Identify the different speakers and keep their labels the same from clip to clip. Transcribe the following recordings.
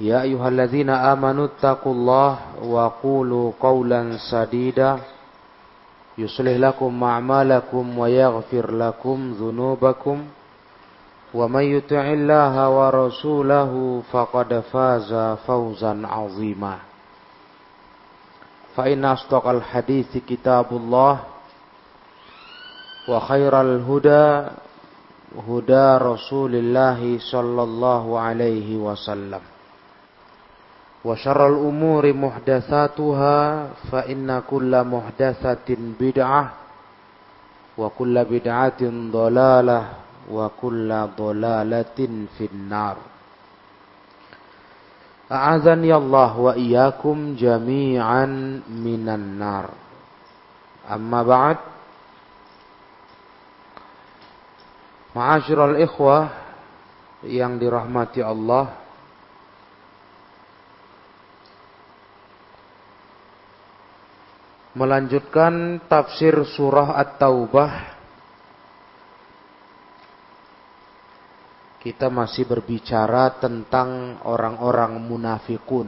Speaker 1: يا أيها الذين آمنوا اتقوا الله وقولوا قولا سديدا يصلح لكم أعمالكم ويغفر لكم ذنوبكم ومن يطع الله ورسوله فقد فاز فوزا عظيما فإن أصدق الحديث كتاب الله وخير الهدى هدى رسول الله صلى الله عليه وسلم وشر الأمور محدثاتها فإن كل محدثة بدعة وكل بدعة ضلالة وكل ضلالة في النار أعاذني الله وإياكم جميعا من النار أما بعد معاشر الإخوة yang dirahmati Allah melanjutkan tafsir surah At-Taubah. Kita masih berbicara tentang orang-orang munafikun.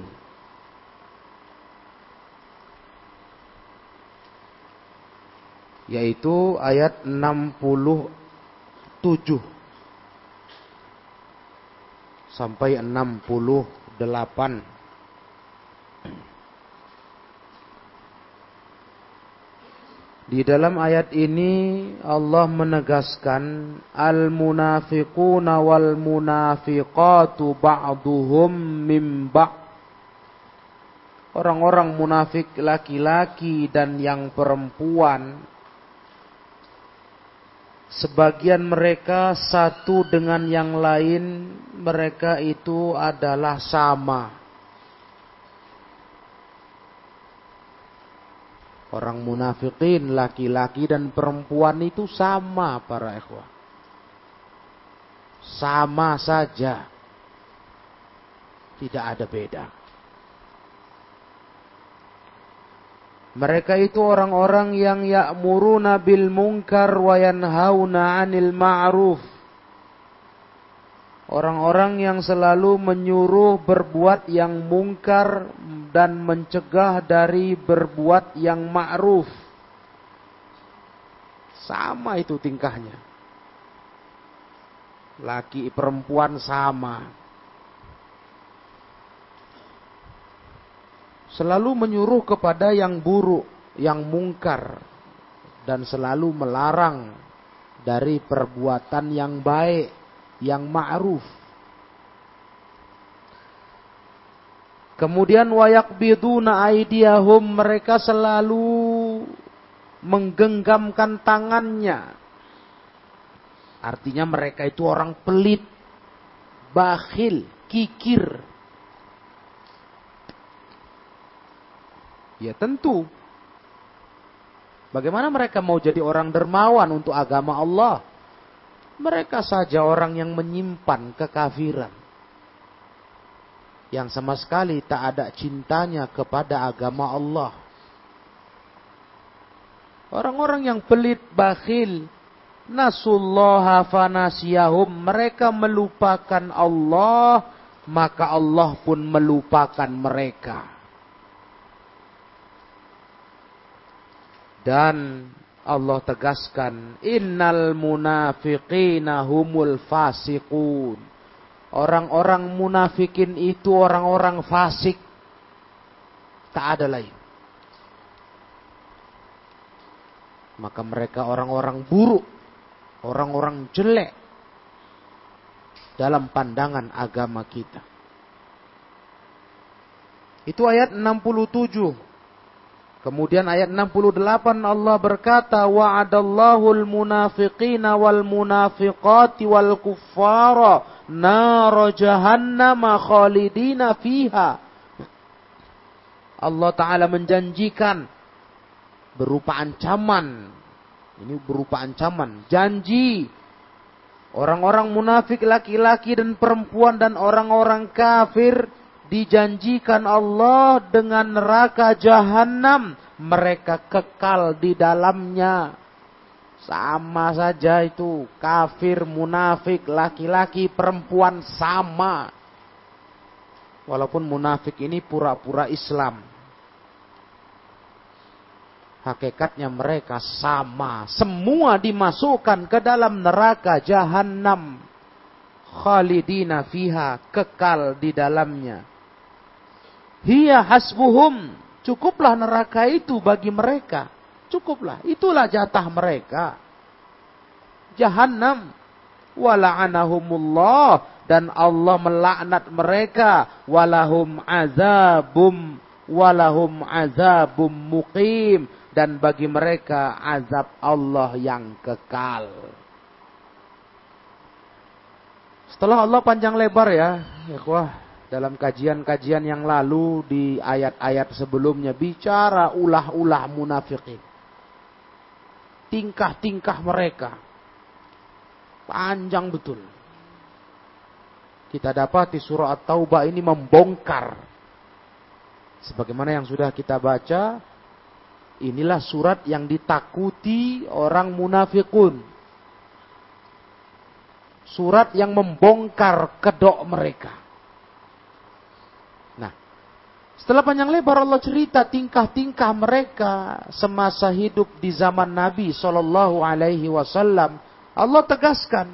Speaker 1: Yaitu ayat 67 sampai 68 Di dalam ayat ini Allah menegaskan al-munafiquna wal munafiqatu ba'duhum mim Orang-orang munafik laki-laki dan yang perempuan sebagian mereka satu dengan yang lain mereka itu adalah sama Orang munafikin laki-laki dan perempuan itu sama para ikhwah. Sama saja. Tidak ada beda. Mereka itu orang-orang yang ya'muruna bil munkar wa yanhauna 'anil ma'ruf. Orang-orang yang selalu menyuruh berbuat yang mungkar dan mencegah dari berbuat yang ma'ruf. Sama itu tingkahnya. Laki perempuan sama. Selalu menyuruh kepada yang buruk, yang mungkar. Dan selalu melarang dari perbuatan yang baik yang ma'ruf. Kemudian wayak biduna aidiyahum mereka selalu menggenggamkan tangannya. Artinya mereka itu orang pelit, bakhil, kikir. Ya tentu. Bagaimana mereka mau jadi orang dermawan untuk agama Allah? Mereka saja orang yang menyimpan kekafiran. Yang sama sekali tak ada cintanya kepada agama Allah. Orang-orang yang pelit, bakhil, nasullaha fanasiyahum, mereka melupakan Allah, maka Allah pun melupakan mereka. Dan Allah tegaskan, innal munafiqina humul fasiqun. Orang-orang munafikin itu orang-orang fasik. Tak ada lain. Maka mereka orang-orang buruk, orang-orang jelek dalam pandangan agama kita. Itu ayat 67. Kemudian ayat 68 Allah berkata wa'adallahu al-munafiqina wal munafiqati wal kuffara nar jahannam khalidina fiha. Allah taala menjanjikan berupa ancaman. Ini berupa ancaman, janji orang-orang munafik laki-laki dan perempuan dan orang-orang kafir dijanjikan Allah dengan neraka jahanam, mereka kekal di dalamnya. Sama saja itu, kafir, munafik, laki-laki, perempuan sama. Walaupun munafik ini pura-pura Islam hakikatnya mereka sama. Semua dimasukkan ke dalam neraka jahanam. Khalidina fiha, kekal di dalamnya. Hiya hasbuhum, cukuplah neraka itu bagi mereka. Cukuplah, itulah jatah mereka. Jahannam. Wala'anahumullah. Dan Allah melaknat mereka. Walahum azabum. Walahum azabum muqim dan bagi mereka azab Allah yang kekal. Setelah Allah panjang lebar ya, ya wah, dalam kajian-kajian yang lalu di ayat-ayat sebelumnya bicara ulah-ulah munafikin. Tingkah-tingkah mereka. Panjang betul. Kita dapat di surah At-Taubah ini membongkar. Sebagaimana yang sudah kita baca, Inilah surat yang ditakuti orang munafikun. Surat yang membongkar kedok mereka. Setelah panjang lebar Allah cerita tingkah-tingkah mereka semasa hidup di zaman Nabi Shallallahu Alaihi Wasallam, Allah tegaskan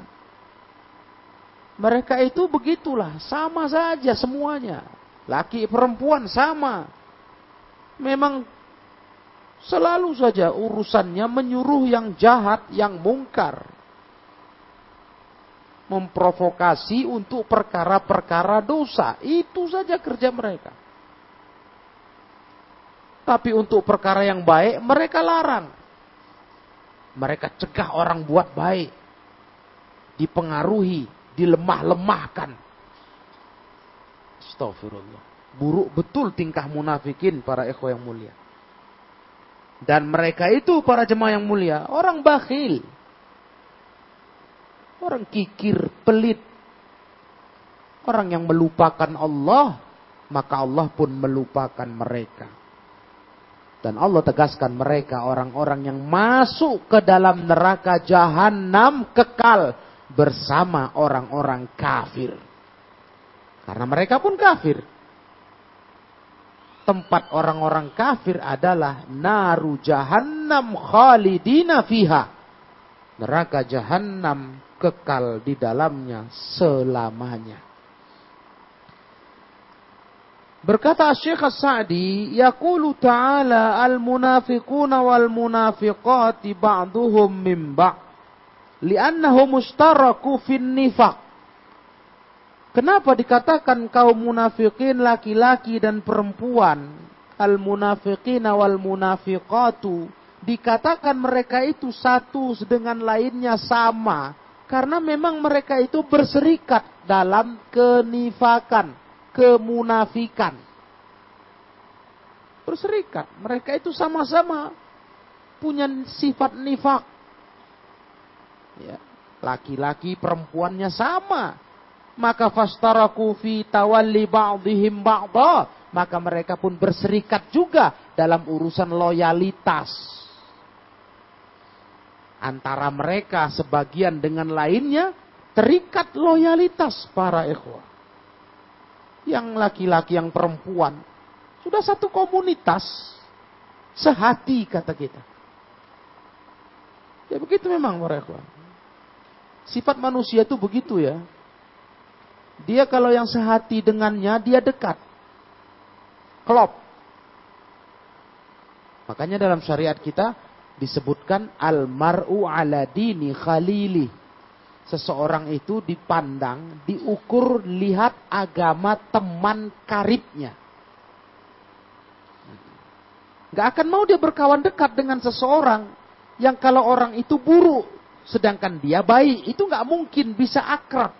Speaker 1: mereka itu begitulah, sama saja semuanya. Laki perempuan sama. Memang Selalu saja urusannya menyuruh yang jahat, yang mungkar. Memprovokasi untuk perkara-perkara dosa. Itu saja kerja mereka. Tapi untuk perkara yang baik, mereka larang. Mereka cegah orang buat baik. Dipengaruhi, dilemah-lemahkan. Astagfirullah. Buruk betul tingkah munafikin para ekho yang mulia. Dan mereka itu para jemaah yang mulia, orang bakhil. Orang kikir, pelit. Orang yang melupakan Allah, maka Allah pun melupakan mereka. Dan Allah tegaskan mereka orang-orang yang masuk ke dalam neraka jahanam kekal bersama orang-orang kafir. Karena mereka pun kafir tempat orang-orang kafir adalah naru jahannam khalidina fiha. Neraka jahannam kekal di dalamnya selamanya. Berkata Syekh As-Sa'di, yaqulu ta'ala al-munafiquna wal munafiqati ba'duhum min ba' li'annahum mustaraku fin nifaq Kenapa dikatakan kaum munafikin laki-laki dan perempuan? Al munafikin wal munafiqatu. Dikatakan mereka itu satu dengan lainnya sama. Karena memang mereka itu berserikat dalam kenifakan, kemunafikan. Berserikat. Mereka itu sama-sama punya sifat nifak. Ya. Laki-laki perempuannya sama maka fastaraku fi tawalli ba'dihim ba'dha maka mereka pun berserikat juga dalam urusan loyalitas Antara mereka sebagian dengan lainnya terikat loyalitas para ikhwah. Yang laki-laki yang perempuan sudah satu komunitas sehati kata kita. Ya begitu memang para. Sifat manusia itu begitu ya. Dia kalau yang sehati dengannya, dia dekat. Klop. Makanya dalam syariat kita disebutkan al-mar'u ala dini khalili. Seseorang itu dipandang, diukur, lihat agama teman karibnya. Gak akan mau dia berkawan dekat dengan seseorang yang kalau orang itu buruk, sedangkan dia baik. Itu gak mungkin bisa akrab.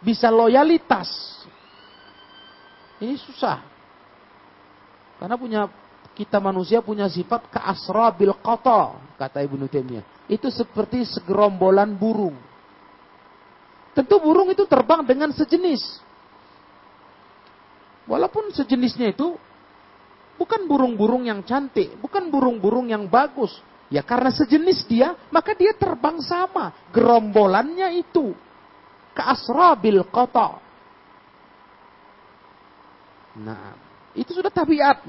Speaker 1: Bisa loyalitas. Ini susah. Karena punya kita manusia punya sifat bil qata, kata Ibnu Taimiyah. Itu seperti segerombolan burung. Tentu burung itu terbang dengan sejenis. Walaupun sejenisnya itu bukan burung-burung yang cantik, bukan burung-burung yang bagus. Ya karena sejenis dia, maka dia terbang sama. Gerombolannya itu. bil qata. Nah, itu sudah tabiat,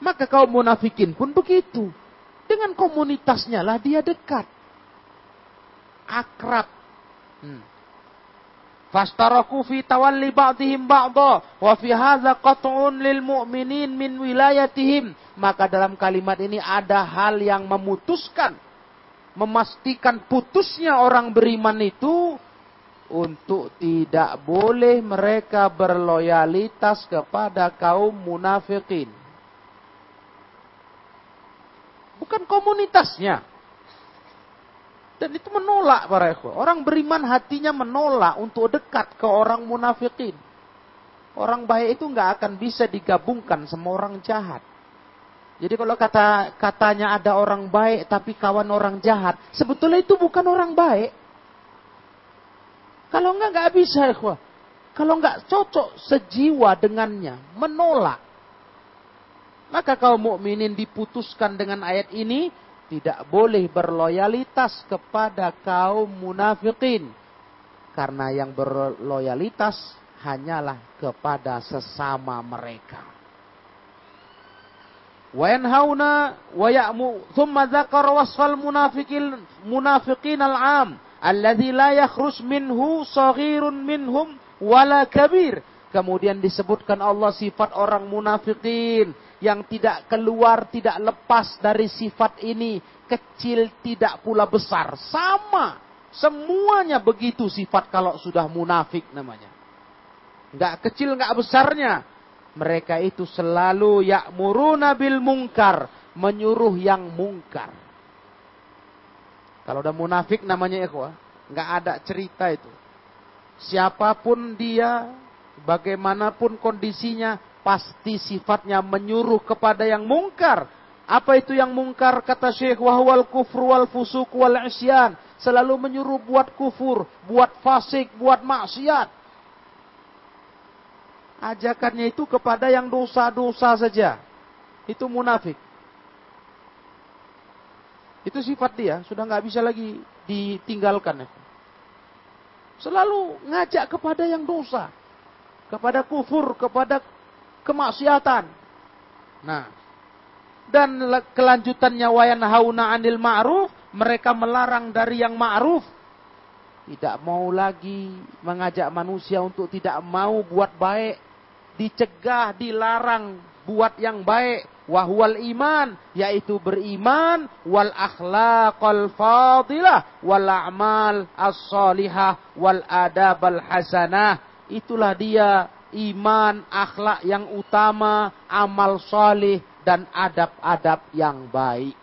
Speaker 1: Maka kaum munafikin pun begitu. Dengan komunitasnya lah dia dekat. Akrab. Hmm. Fastaraku fi tawalli ba'dihim lil mu'minin min wilayatihim. Maka dalam kalimat ini ada hal yang memutuskan memastikan putusnya orang beriman itu untuk tidak boleh mereka berloyalitas kepada kaum munafikin. Bukan komunitasnya. Dan itu menolak para ikhwan. Orang beriman hatinya menolak untuk dekat ke orang munafikin. Orang baik itu nggak akan bisa digabungkan sama orang jahat. Jadi kalau kata katanya ada orang baik tapi kawan orang jahat, sebetulnya itu bukan orang baik. Kalau enggak, enggak bisa, ikhwah. Kalau enggak cocok sejiwa dengannya, menolak. Maka kaum mukminin diputuskan dengan ayat ini tidak boleh berloyalitas kepada kaum munafikin. Karena yang berloyalitas hanyalah kepada sesama mereka. Wa yanhauna wa ya'mu thumma dzakara wasfal munafiqin munafiqin al-'am alladzi la yakhruj minhu saghirun minhum wala kabir. Kemudian disebutkan Allah sifat orang munafikin yang tidak keluar, tidak lepas dari sifat ini. Kecil tidak pula besar. Sama. Semuanya begitu sifat kalau sudah munafik namanya. Enggak kecil, enggak besarnya. Mereka itu selalu ya'muruna bil mungkar. Menyuruh yang mungkar. Kalau udah munafik namanya ikhwah, nggak ada cerita itu. Siapa pun dia, bagaimanapun kondisinya, pasti sifatnya menyuruh kepada yang mungkar. Apa itu yang mungkar? Kata Syekh wahwal kufur wal fusuk wal isyan. Selalu menyuruh buat kufur, buat fasik, buat maksiat. Ajakannya itu kepada yang dosa-dosa saja. Itu munafik. Itu sifat dia, sudah nggak bisa lagi ditinggalkan. Selalu ngajak kepada yang dosa, kepada kufur, kepada kemaksiatan. Nah, dan kelanjutannya wayan hauna anil ma'ruf, mereka melarang dari yang ma'ruf. Tidak mau lagi mengajak manusia untuk tidak mau buat baik, dicegah, dilarang buat yang baik. Wahwal iman yaitu beriman. Wal akhlaqal fadilah wal a'mal as-salihah wal adabal hasanah. Itulah dia iman akhlak yang utama amal salih dan adab-adab yang baik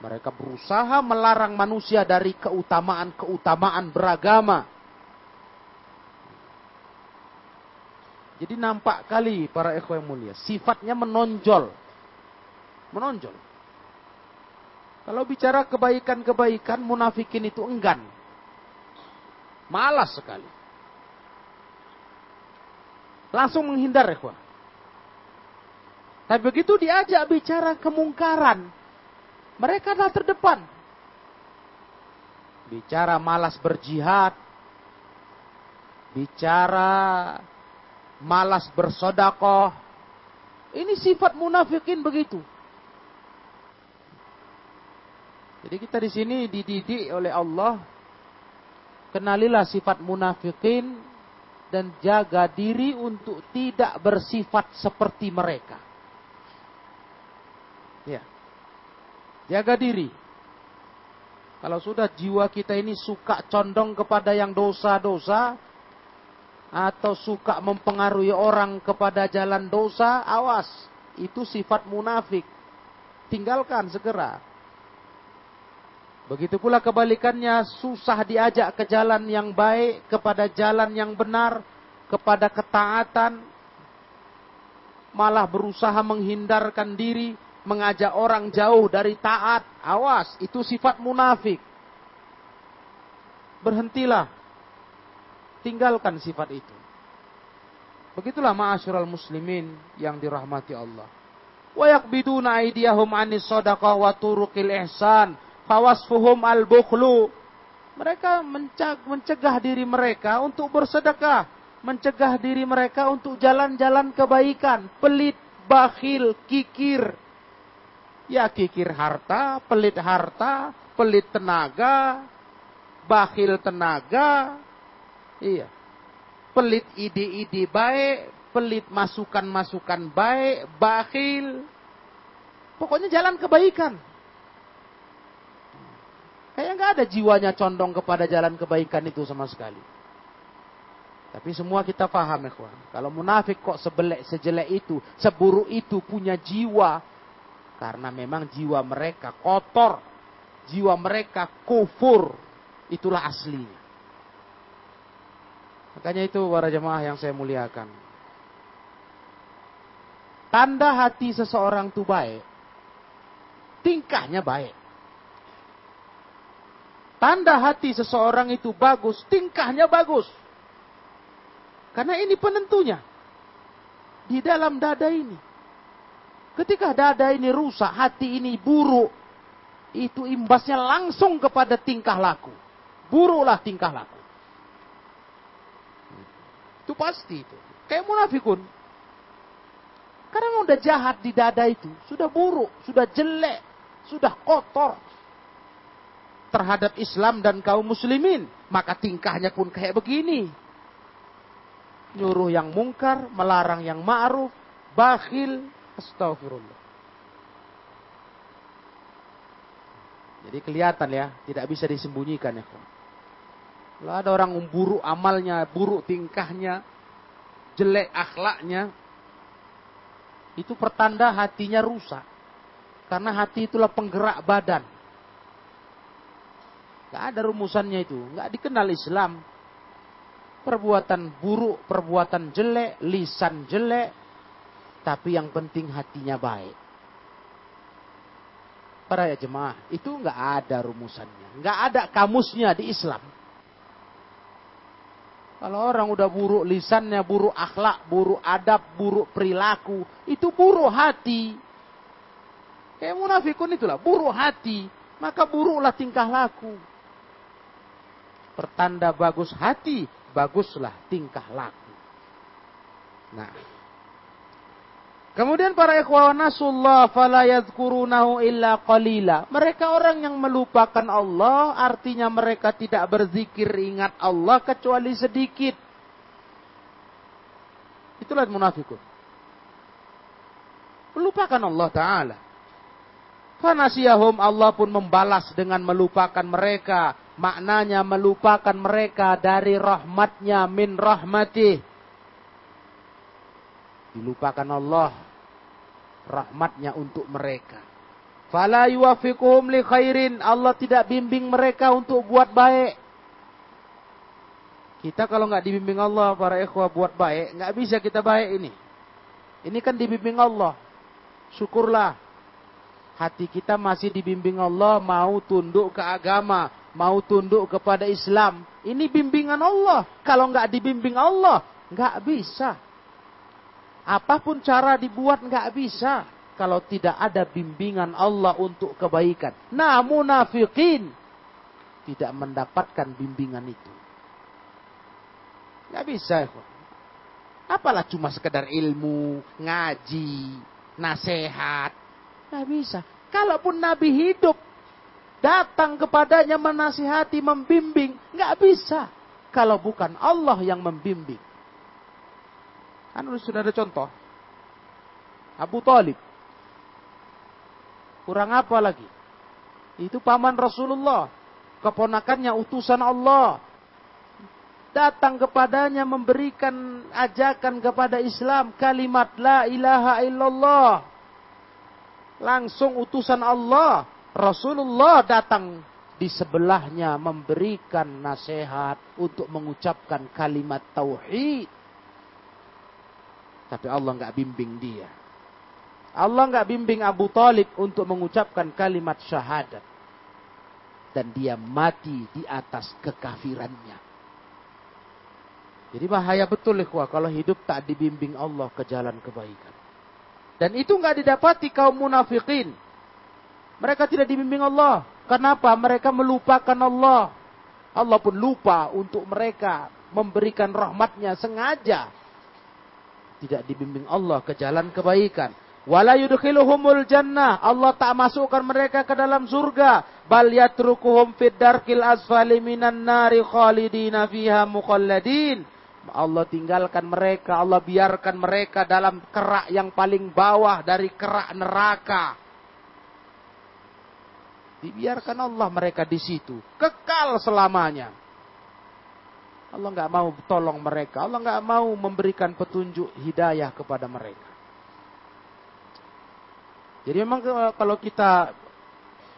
Speaker 1: mereka berusaha melarang manusia dari keutamaan-keutamaan beragama Jadi nampak kali para ikhwan yang mulia. Sifatnya menonjol. Menonjol. Kalau bicara kebaikan-kebaikan, munafikin itu enggan. Malas sekali. Langsung menghindar ikhwan. Tapi begitu diajak bicara kemungkaran, Mereka adalah terdepan. Bicara malas berjihad. Bicara malas bersodakoh. Ini sifat munafikin begitu. Jadi kita di sini dididik oleh Allah. Kenalilah sifat munafikin dan jaga diri untuk tidak bersifat seperti mereka. Ya. Jaga diri. Kalau sudah jiwa kita ini suka condong kepada yang dosa-dosa atau suka mempengaruhi orang kepada jalan dosa, awas. Itu sifat munafik. Tinggalkan segera. Begitu pula kebalikannya, susah diajak ke jalan yang baik, kepada jalan yang benar, kepada ketaatan, malah berusaha menghindarkan diri, mengajak orang jauh dari taat. Awas, itu sifat munafik. Berhentilah. Tinggalkan sifat itu. Begitulah ma'asyiral muslimin yang dirahmati Allah. Wa yakbiduna aydiyahum anis sadaqah wa turuqil ihsan fawasfuhum al-bukhlu. Mereka mencegah diri mereka untuk bersedekah. Mencegah diri mereka untuk jalan-jalan kebaikan. Pelit, bakhil, kikir. Ya kikir harta, pelit harta, pelit tenaga, bakhil tenaga. Iya. Pelit ide-ide baik, pelit masukan-masukan baik, bakhil. Pokoknya jalan kebaikan. Kayak nggak ada jiwanya condong kepada jalan kebaikan itu sama sekali. Tapi semua kita paham ya. Kalau munafik kok sebelek sejelek itu, seburuk itu punya jiwa. Karena memang jiwa mereka kotor. Jiwa mereka kufur. Itulah aslinya. Makanya itu para jemaah yang saya muliakan. Tanda hati seseorang itu baik. Tingkahnya baik. Tanda hati seseorang itu bagus, tingkahnya bagus. Karena ini penentunya. Di dalam dada ini. Ketika dada ini rusak, hati ini buruk. Itu imbasnya langsung kepada tingkah laku. Buruklah tingkah laku. Itu pasti itu. Kayak munafikun. Karena udah jahat di dada itu. Sudah buruk, sudah jelek, sudah kotor terhadap Islam dan kaum muslimin. Maka tingkahnya pun kayak begini. Nyuruh yang mungkar, melarang yang ma'ruf, bakhil, astagfirullah. Jadi kelihatan ya, tidak bisa disembunyikan ya. Kalau ada orang buruk amalnya, buruk tingkahnya, jelek akhlaknya, itu pertanda hatinya rusak. Karena hati itulah penggerak badan. Gak ada rumusannya itu. Gak dikenal Islam. Perbuatan buruk, perbuatan jelek, lisan jelek. Tapi yang penting hatinya baik. Para ya jemaah, itu gak ada rumusannya. Gak ada kamusnya di Islam. Kalau orang udah buruk lisannya, buruk akhlak, buruk adab, buruk perilaku, itu buruk hati. Kayak munafikun itulah, buruk hati. Maka buruklah tingkah laku pertanda bagus hati, baguslah tingkah laku. Nah, Kemudian para ikhwan nasullah fala yadhkurunahu illa qalila. Mereka orang yang melupakan Allah, artinya mereka tidak berzikir ingat Allah kecuali sedikit. Itulah munafikun. Melupakan Allah Ta'ala. Fanasiyahum Allah pun membalas dengan melupakan mereka maknanya melupakan mereka dari rahmatnya min rahmatih. Dilupakan Allah rahmatnya untuk mereka. Fala yuwafiquhum li khairin. Allah tidak bimbing mereka untuk buat baik. Kita kalau nggak dibimbing Allah, para ikhwah buat baik, nggak bisa kita baik ini. Ini kan dibimbing Allah. Syukurlah. Hati kita masih dibimbing Allah, mau tunduk ke agama, mau tunduk kepada Islam. Ini bimbingan Allah. Kalau nggak dibimbing Allah, nggak bisa. Apa pun cara dibuat nggak bisa. kalau tidak ada bimbingan Allah untuk kebaikan. Nah, munafikin tidak mendapatkan bimbingan itu. Gak bisa. Apalah cuma sekedar ilmu, ngaji, nasihat. Gak bisa. Kalaupun Nabi hidup, datang kepadanya menasihati, membimbing. Gak bisa. Kalau bukan Allah yang membimbing. Kan sudah ada contoh. Abu Talib. Kurang apa lagi? Itu paman Rasulullah. Keponakannya utusan Allah datang kepadanya memberikan ajakan kepada Islam kalimat la ilaha illallah langsung utusan Allah Rasulullah datang di sebelahnya memberikan nasihat untuk mengucapkan kalimat tauhid tapi Allah nggak bimbing dia Allah nggak bimbing Abu Talib untuk mengucapkan kalimat syahadat dan dia mati di atas kekafirannya jadi bahaya betul ikhwah kalau hidup tak dibimbing Allah ke jalan kebaikan. Dan itu nggak didapati kaum munafikin. Mereka tidak dibimbing Allah. Kenapa? Mereka melupakan Allah. Allah pun lupa untuk mereka memberikan rahmatnya sengaja. Tidak dibimbing Allah ke jalan kebaikan. Wala yudkhiluhumul jannah. Allah tak masukkan mereka ke dalam surga. Bal yatrukuhum fid darkil asfali minan nari khalidina fiha mukhalladin Allah tinggalkan mereka, Allah biarkan mereka dalam kerak yang paling bawah dari kerak neraka. Dibiarkan Allah mereka di situ, kekal selamanya. Allah nggak mau tolong mereka, Allah nggak mau memberikan petunjuk hidayah kepada mereka. Jadi memang kalau kita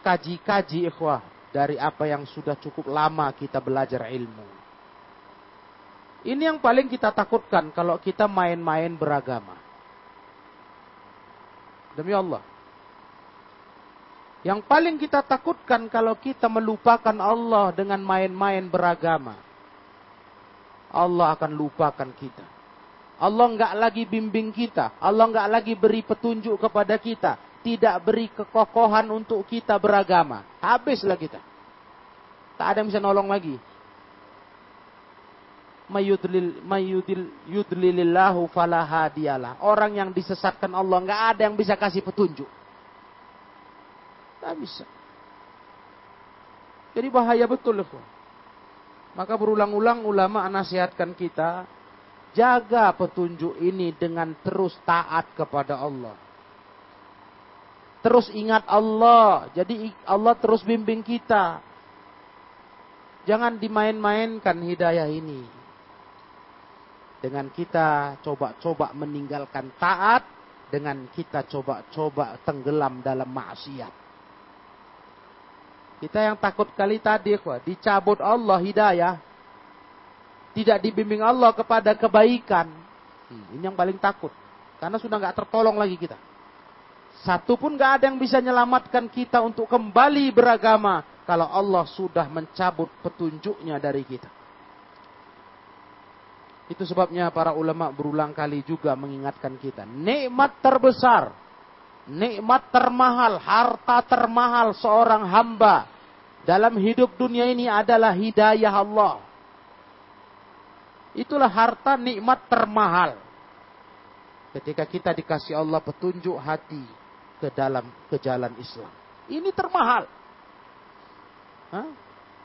Speaker 1: kaji-kaji ikhwah dari apa yang sudah cukup lama kita belajar ilmu. Ini yang paling kita takutkan kalau kita main-main beragama. Demi Allah. Yang paling kita takutkan kalau kita melupakan Allah dengan main-main beragama. Allah akan lupakan kita. Allah nggak lagi bimbing kita. Allah nggak lagi beri petunjuk kepada kita. Tidak beri kekokohan untuk kita beragama. Habislah kita. Tak ada yang bisa nolong lagi mayudlil mayudil yudlilillahu. Orang yang disesatkan Allah nggak ada yang bisa kasih petunjuk. Nggak bisa. Jadi bahaya betul loh. Maka berulang-ulang ulama nasihatkan kita jaga petunjuk ini dengan terus taat kepada Allah. Terus ingat Allah. Jadi Allah terus bimbing kita. Jangan dimain-mainkan hidayah ini dengan kita coba-coba meninggalkan taat, dengan kita coba-coba tenggelam dalam maksiat. Kita yang takut kali tadi, dicabut Allah hidayah, tidak dibimbing Allah kepada kebaikan. Hmm, ini yang paling takut, karena sudah nggak tertolong lagi kita. Satu pun nggak ada yang bisa menyelamatkan kita untuk kembali beragama kalau Allah sudah mencabut petunjuknya dari kita. Itu sebabnya para ulama berulang kali juga mengingatkan kita. Nikmat terbesar, nikmat termahal, harta termahal seorang hamba dalam hidup dunia ini adalah hidayah Allah. Itulah harta nikmat termahal. Ketika kita dikasih Allah petunjuk hati ke dalam ke jalan Islam. Ini termahal. Hah?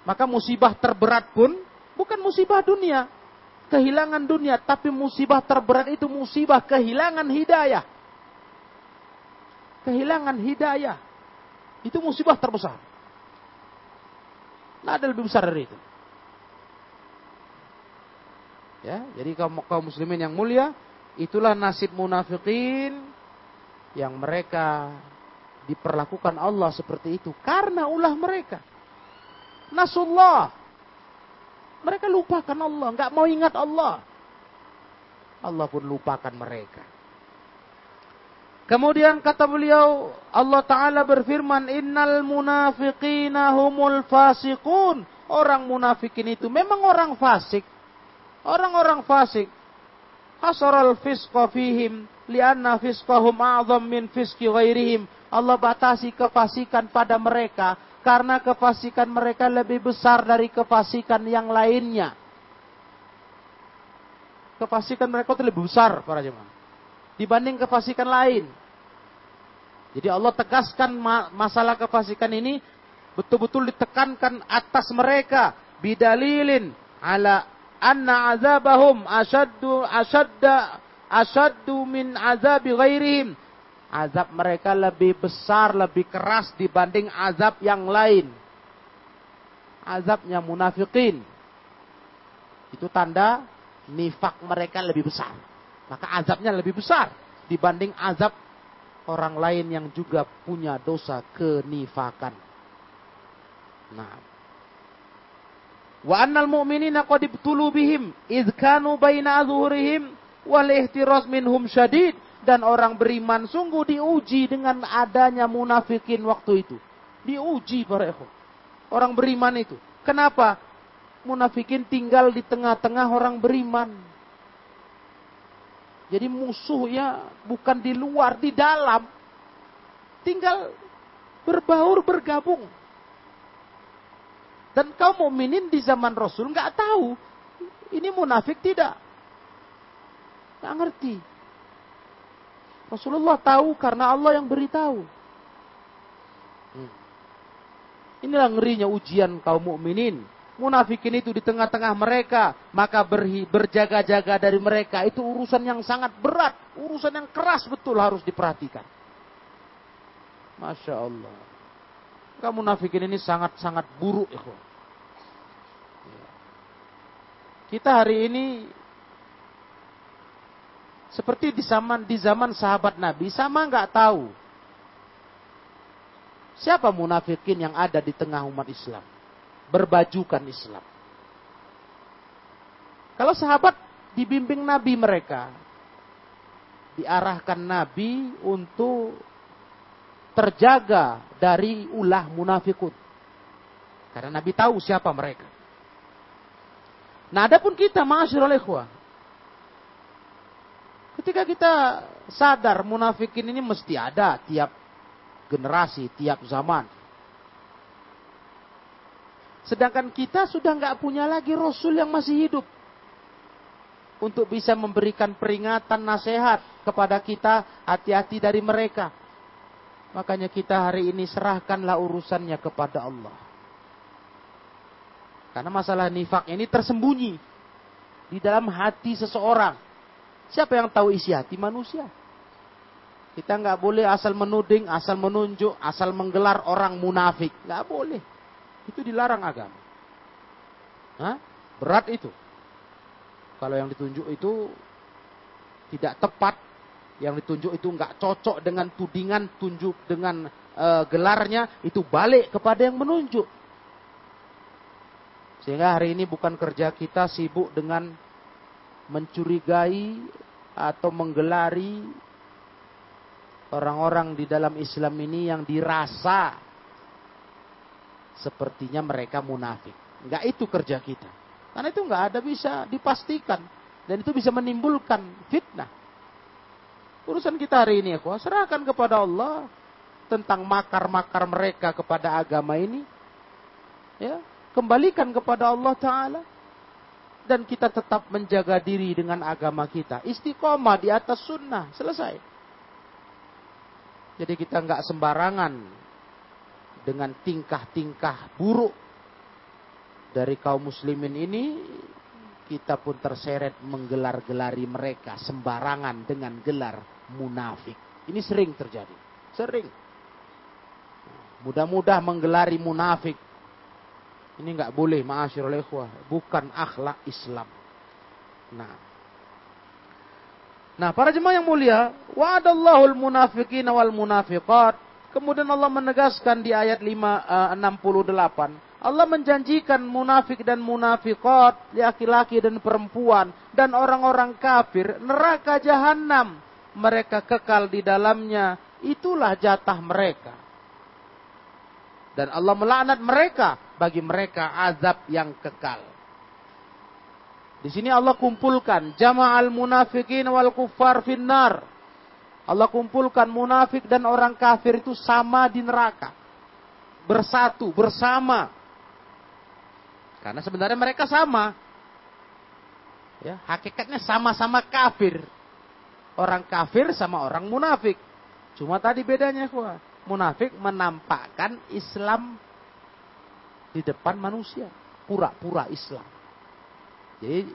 Speaker 1: Maka musibah terberat pun bukan musibah dunia, kehilangan dunia, tapi musibah terberat itu musibah kehilangan hidayah. Kehilangan hidayah. Itu musibah terbesar. Tidak ada lebih besar dari itu. Ya, jadi kaum, kaum muslimin yang mulia, itulah nasib munafikin yang mereka diperlakukan Allah seperti itu karena ulah mereka. Nasullah, mereka lupakan Allah, nggak mau ingat Allah. Allah pun lupakan mereka. Kemudian kata beliau, Allah Ta'ala berfirman, Innal munafiqina humul fasikun. Orang munafikin itu memang orang fasik. Orang-orang fasik. hasaral fisqa fihim lianna fisqahum a'zam min fisqi ghairihim. Allah batasi kefasikan pada mereka karena kefasikan mereka lebih besar dari kefasikan yang lainnya. Kefasikan mereka itu lebih besar para jemaah dibanding kefasikan lain. Jadi Allah tegaskan masalah kefasikan ini betul-betul ditekankan atas mereka bidalilin ala anna azabahum asyaddu asyadda asyaddu min azabi ghairihim. Azab mereka lebih besar, lebih keras dibanding azab yang lain. Azabnya munafikin. Itu tanda nifak mereka lebih besar. Maka azabnya lebih besar dibanding azab orang lain yang juga punya dosa kenifakan. Nah, Wa annal mu'minina qad ibtulu bihim idh kanu baina adhurihim wal ihtiras minhum syadid dan orang beriman sungguh diuji dengan adanya munafikin waktu itu. Diuji para. Orang beriman itu. Kenapa? Munafikin tinggal di tengah-tengah orang beriman. Jadi musuhnya bukan di luar, di dalam. Tinggal berbaur, bergabung. Dan kaum mukminin di zaman Rasul nggak tahu ini munafik tidak. Nggak ngerti. Rasulullah tahu karena Allah yang beritahu. Hmm. Inilah ngerinya ujian kaum mukminin. Munafikin itu di tengah-tengah mereka, maka berjaga-jaga dari mereka itu urusan yang sangat berat, urusan yang keras betul harus diperhatikan. Masya Allah. Kamu munafikin ini sangat-sangat buruk, ikhwan. Kita hari ini seperti di zaman di zaman sahabat Nabi sama nggak tahu siapa munafikin yang ada di tengah umat Islam berbajukan Islam. Kalau sahabat dibimbing Nabi mereka diarahkan Nabi untuk terjaga dari ulah munafikun. Karena Nabi tahu siapa mereka. Nah, adapun kita ma'asyiral ikhwah. Ketika kita sadar munafikin ini mesti ada tiap generasi, tiap zaman. Sedangkan kita sudah nggak punya lagi Rasul yang masih hidup. Untuk bisa memberikan peringatan nasihat kepada kita hati-hati dari mereka. Makanya kita hari ini serahkanlah urusannya kepada Allah. Karena masalah nifak ini tersembunyi di dalam hati seseorang. Siapa yang tahu isi hati manusia? Kita nggak boleh asal menuding, asal menunjuk, asal menggelar orang munafik. Nggak boleh. Itu dilarang agama. Hah? Berat itu. Kalau yang ditunjuk itu tidak tepat, yang ditunjuk itu nggak cocok dengan tudingan, tunjuk dengan uh, gelarnya, itu balik kepada yang menunjuk. Sehingga hari ini bukan kerja kita sibuk dengan mencurigai atau menggelari orang-orang di dalam Islam ini yang dirasa sepertinya mereka munafik. Enggak itu kerja kita. Karena itu enggak ada bisa dipastikan. Dan itu bisa menimbulkan fitnah. Urusan kita hari ini ya, serahkan kepada Allah tentang makar-makar mereka kepada agama ini. Ya, Kembalikan kepada Allah Ta'ala. Dan kita tetap menjaga diri dengan agama kita. Istiqomah di atas sunnah. Selesai. Jadi kita nggak sembarangan dengan tingkah-tingkah buruk dari kaum muslimin ini kita pun terseret menggelar-gelari mereka sembarangan dengan gelar munafik. Ini sering terjadi. Sering. Mudah-mudah menggelari munafik ini nggak boleh, ma'asyirul ikhwah. Bukan akhlak Islam. Nah. Nah, para jemaah yang mulia, wa'adallahu al-munafiqin wal munafiqat. Kemudian Allah menegaskan di ayat 5, uh, 68. Allah menjanjikan munafik dan munafiqat, laki-laki dan perempuan, dan orang-orang kafir, neraka jahanam. Mereka kekal di dalamnya. Itulah jatah mereka. Dan Allah melaknat mereka bagi mereka azab yang kekal. Di sini Allah kumpulkan jama'al munafikin wal kuffar finnar. Allah kumpulkan munafik dan orang kafir itu sama di neraka. Bersatu, bersama. Karena sebenarnya mereka sama. Ya, hakikatnya sama-sama kafir. Orang kafir sama orang munafik. Cuma tadi bedanya, kuah. Munafik menampakkan Islam di depan manusia. Pura-pura Islam. Jadi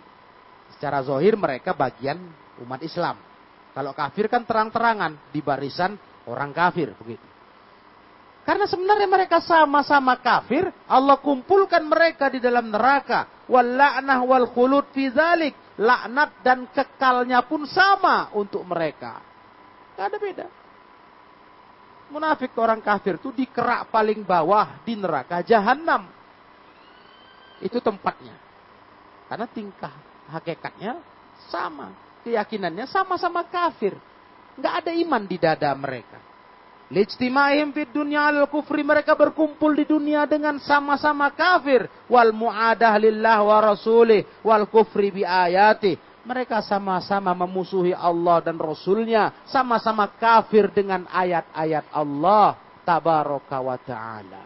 Speaker 1: secara zohir mereka bagian umat Islam. Kalau kafir kan terang-terangan di barisan orang kafir begitu. Karena sebenarnya mereka sama-sama kafir, Allah kumpulkan mereka di dalam neraka. Wal la'nah wal khulud fi dzalik. Laknat dan kekalnya pun sama untuk mereka. Gak ada beda. Munafik orang kafir itu di kerak paling bawah di neraka jahanam. Itu tempatnya. Karena tingkah hakikatnya sama. Keyakinannya sama-sama kafir. Nggak ada iman di dada mereka. Lijtima'ihim fid dunya al kufri mereka berkumpul di dunia dengan sama-sama kafir wal mu'adah lillah wa rasulih wal kufri bi ayati. Mereka sama-sama memusuhi Allah dan Rasulnya. Sama-sama kafir dengan ayat-ayat Allah. Tabaraka wa ta'ala.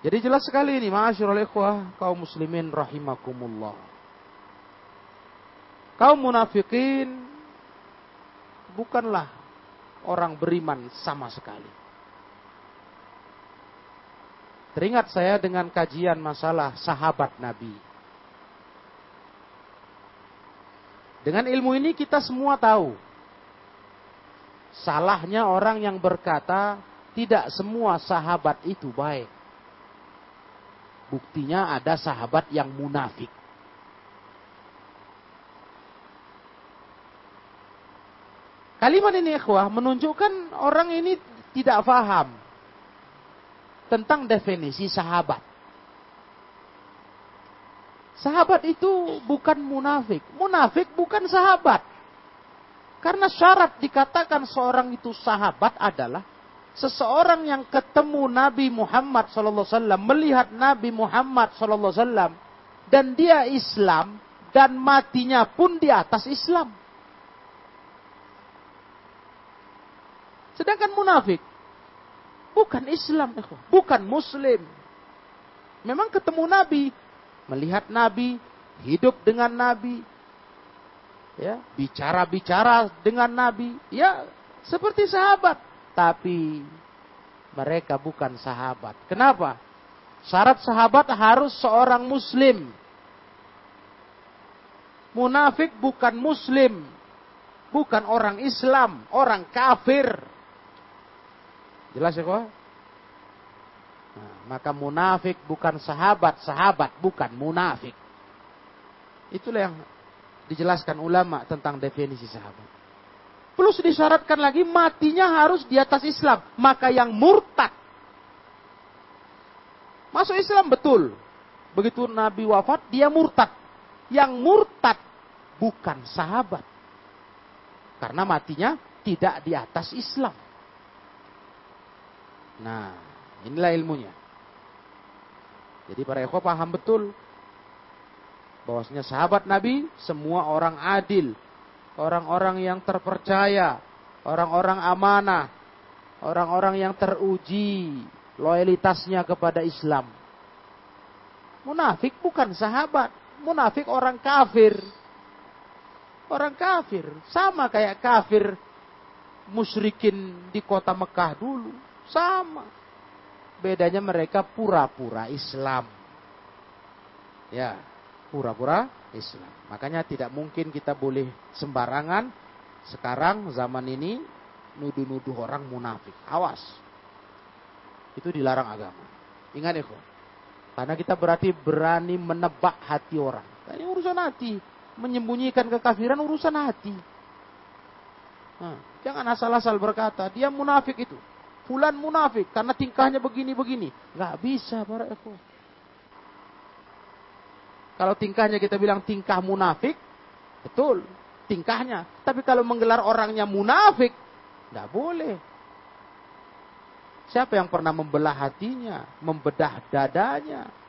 Speaker 1: Jadi jelas sekali ini, ma'asyurul ikhwah, kaum muslimin rahimakumullah. Kaum munafikin bukanlah orang beriman sama sekali. Teringat saya dengan kajian masalah sahabat Nabi. Dengan ilmu ini kita semua tahu. Salahnya orang yang berkata tidak semua sahabat itu baik. Buktinya ada sahabat yang munafik. Kalimat ini ikhwah menunjukkan orang ini tidak faham tentang definisi sahabat. Sahabat itu bukan munafik. Munafik bukan sahabat. Karena syarat dikatakan seorang itu sahabat adalah seseorang yang ketemu Nabi Muhammad SAW, melihat Nabi Muhammad SAW, dan dia Islam, dan matinya pun di atas Islam. Sedangkan munafik, bukan Islam, bukan Muslim. Memang ketemu Nabi, melihat Nabi, hidup dengan Nabi, ya bicara-bicara dengan Nabi, ya seperti sahabat tapi mereka bukan sahabat. Kenapa? Syarat sahabat harus seorang muslim. Munafik bukan muslim. Bukan orang Islam, orang kafir. Jelas ya kok? Nah, maka munafik bukan sahabat, sahabat bukan munafik. Itulah yang dijelaskan ulama tentang definisi sahabat. Plus disyaratkan lagi matinya harus di atas Islam. Maka yang murtad. Masuk Islam betul. Begitu Nabi wafat dia murtad. Yang murtad bukan sahabat. Karena matinya tidak di atas Islam. Nah, inilah ilmunya. Jadi para ekor paham betul bahwasanya sahabat Nabi semua orang adil, orang-orang yang terpercaya, orang-orang amanah, orang-orang yang teruji loyalitasnya kepada Islam. Munafik bukan sahabat, munafik orang kafir. Orang kafir, sama kayak kafir musyrikin di kota Mekah dulu, sama. Bedanya mereka pura-pura Islam. Ya, pura-pura Islam. Makanya tidak mungkin kita boleh sembarangan sekarang zaman ini nuduh-nuduh orang munafik. Awas. Itu dilarang agama. Ingat ya, Karena kita berarti berani menebak hati orang. Nah, ini urusan hati. Menyembunyikan kekafiran urusan hati. Nah, jangan asal-asal berkata, dia munafik itu. Fulan munafik karena tingkahnya begini-begini. Gak bisa para ikhwan. Kalau tingkahnya kita bilang tingkah munafik, betul, tingkahnya. Tapi kalau menggelar orangnya munafik, nggak boleh. Siapa yang pernah membelah hatinya, membedah dadanya?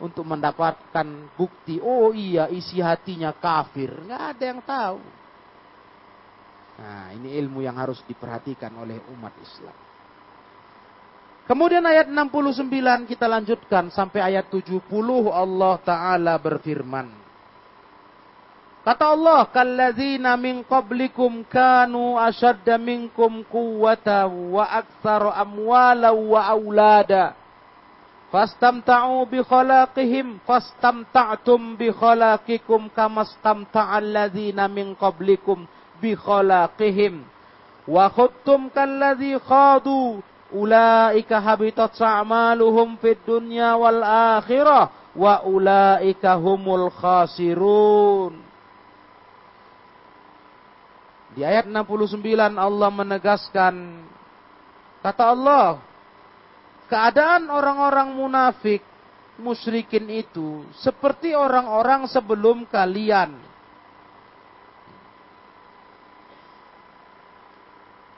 Speaker 1: untuk mendapatkan bukti. Oh iya, isi hatinya kafir. Nggak ada yang tahu. Nah, ini ilmu yang harus diperhatikan oleh umat Islam. Kemudian ayat 69 kita lanjutkan sampai ayat 70 Allah Ta'ala berfirman. Kata Allah, "Kalladzina min qablikum kanu ashadda minkum quwwata wa aktsara amwala wa aulada." Fastamta'u bi khalaqihim fastamta'tum bi khalaqikum kama stamta'al ladzina min qablikum bi khalaqihim wa khuttum kalladzi khadu ulaika habitat a'maluhum fid dunya wal akhirah wa ulaika humul khasirun di ayat 69 Allah menegaskan kata Allah keadaan orang-orang munafik musyrikin itu seperti orang-orang sebelum kalian.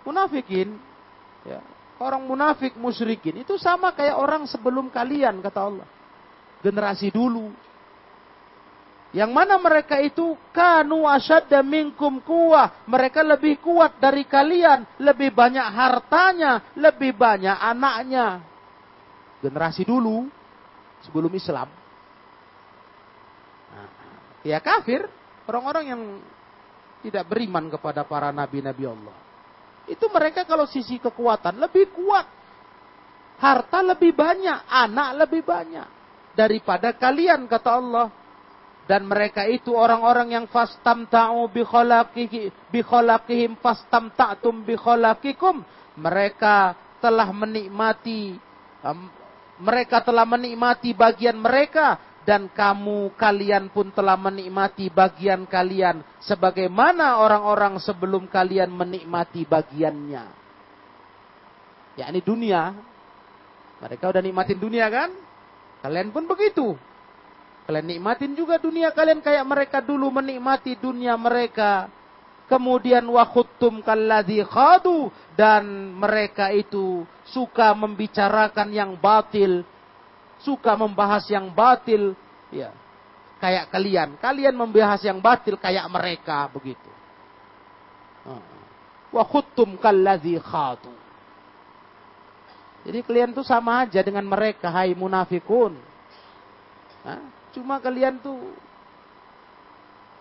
Speaker 1: Munafikin ya, orang munafik musyrikin itu sama kayak orang sebelum kalian kata Allah. Generasi dulu yang mana mereka itu kanu asyadda minkum kuwah. Mereka lebih kuat dari kalian. Lebih banyak hartanya. Lebih banyak anaknya. Generasi dulu. Sebelum Islam. Nah, ya kafir. Orang-orang yang tidak beriman kepada para nabi-nabi Allah. Itu mereka kalau sisi kekuatan lebih kuat. Harta lebih banyak. Anak lebih banyak. Daripada kalian kata Allah dan mereka itu orang-orang yang fastamta'u bi khalaqihi bi khalaqihim fastamta'tum bi khalaqikum mereka telah menikmati mereka telah menikmati bagian mereka dan kamu kalian pun telah menikmati bagian kalian sebagaimana orang-orang sebelum kalian menikmati bagiannya yakni dunia mereka udah nikmatin dunia kan kalian pun begitu Kalian nikmatin juga dunia kalian kayak mereka dulu menikmati dunia mereka. Kemudian wakhutum kalladhi khadu. Dan mereka itu suka membicarakan yang batil. Suka membahas yang batil. Ya. Kayak kalian. Kalian membahas yang batil kayak mereka. Begitu. Wakhutum kalladhi khadu. Jadi kalian tuh sama aja dengan mereka. Hai munafikun. Cuma kalian tuh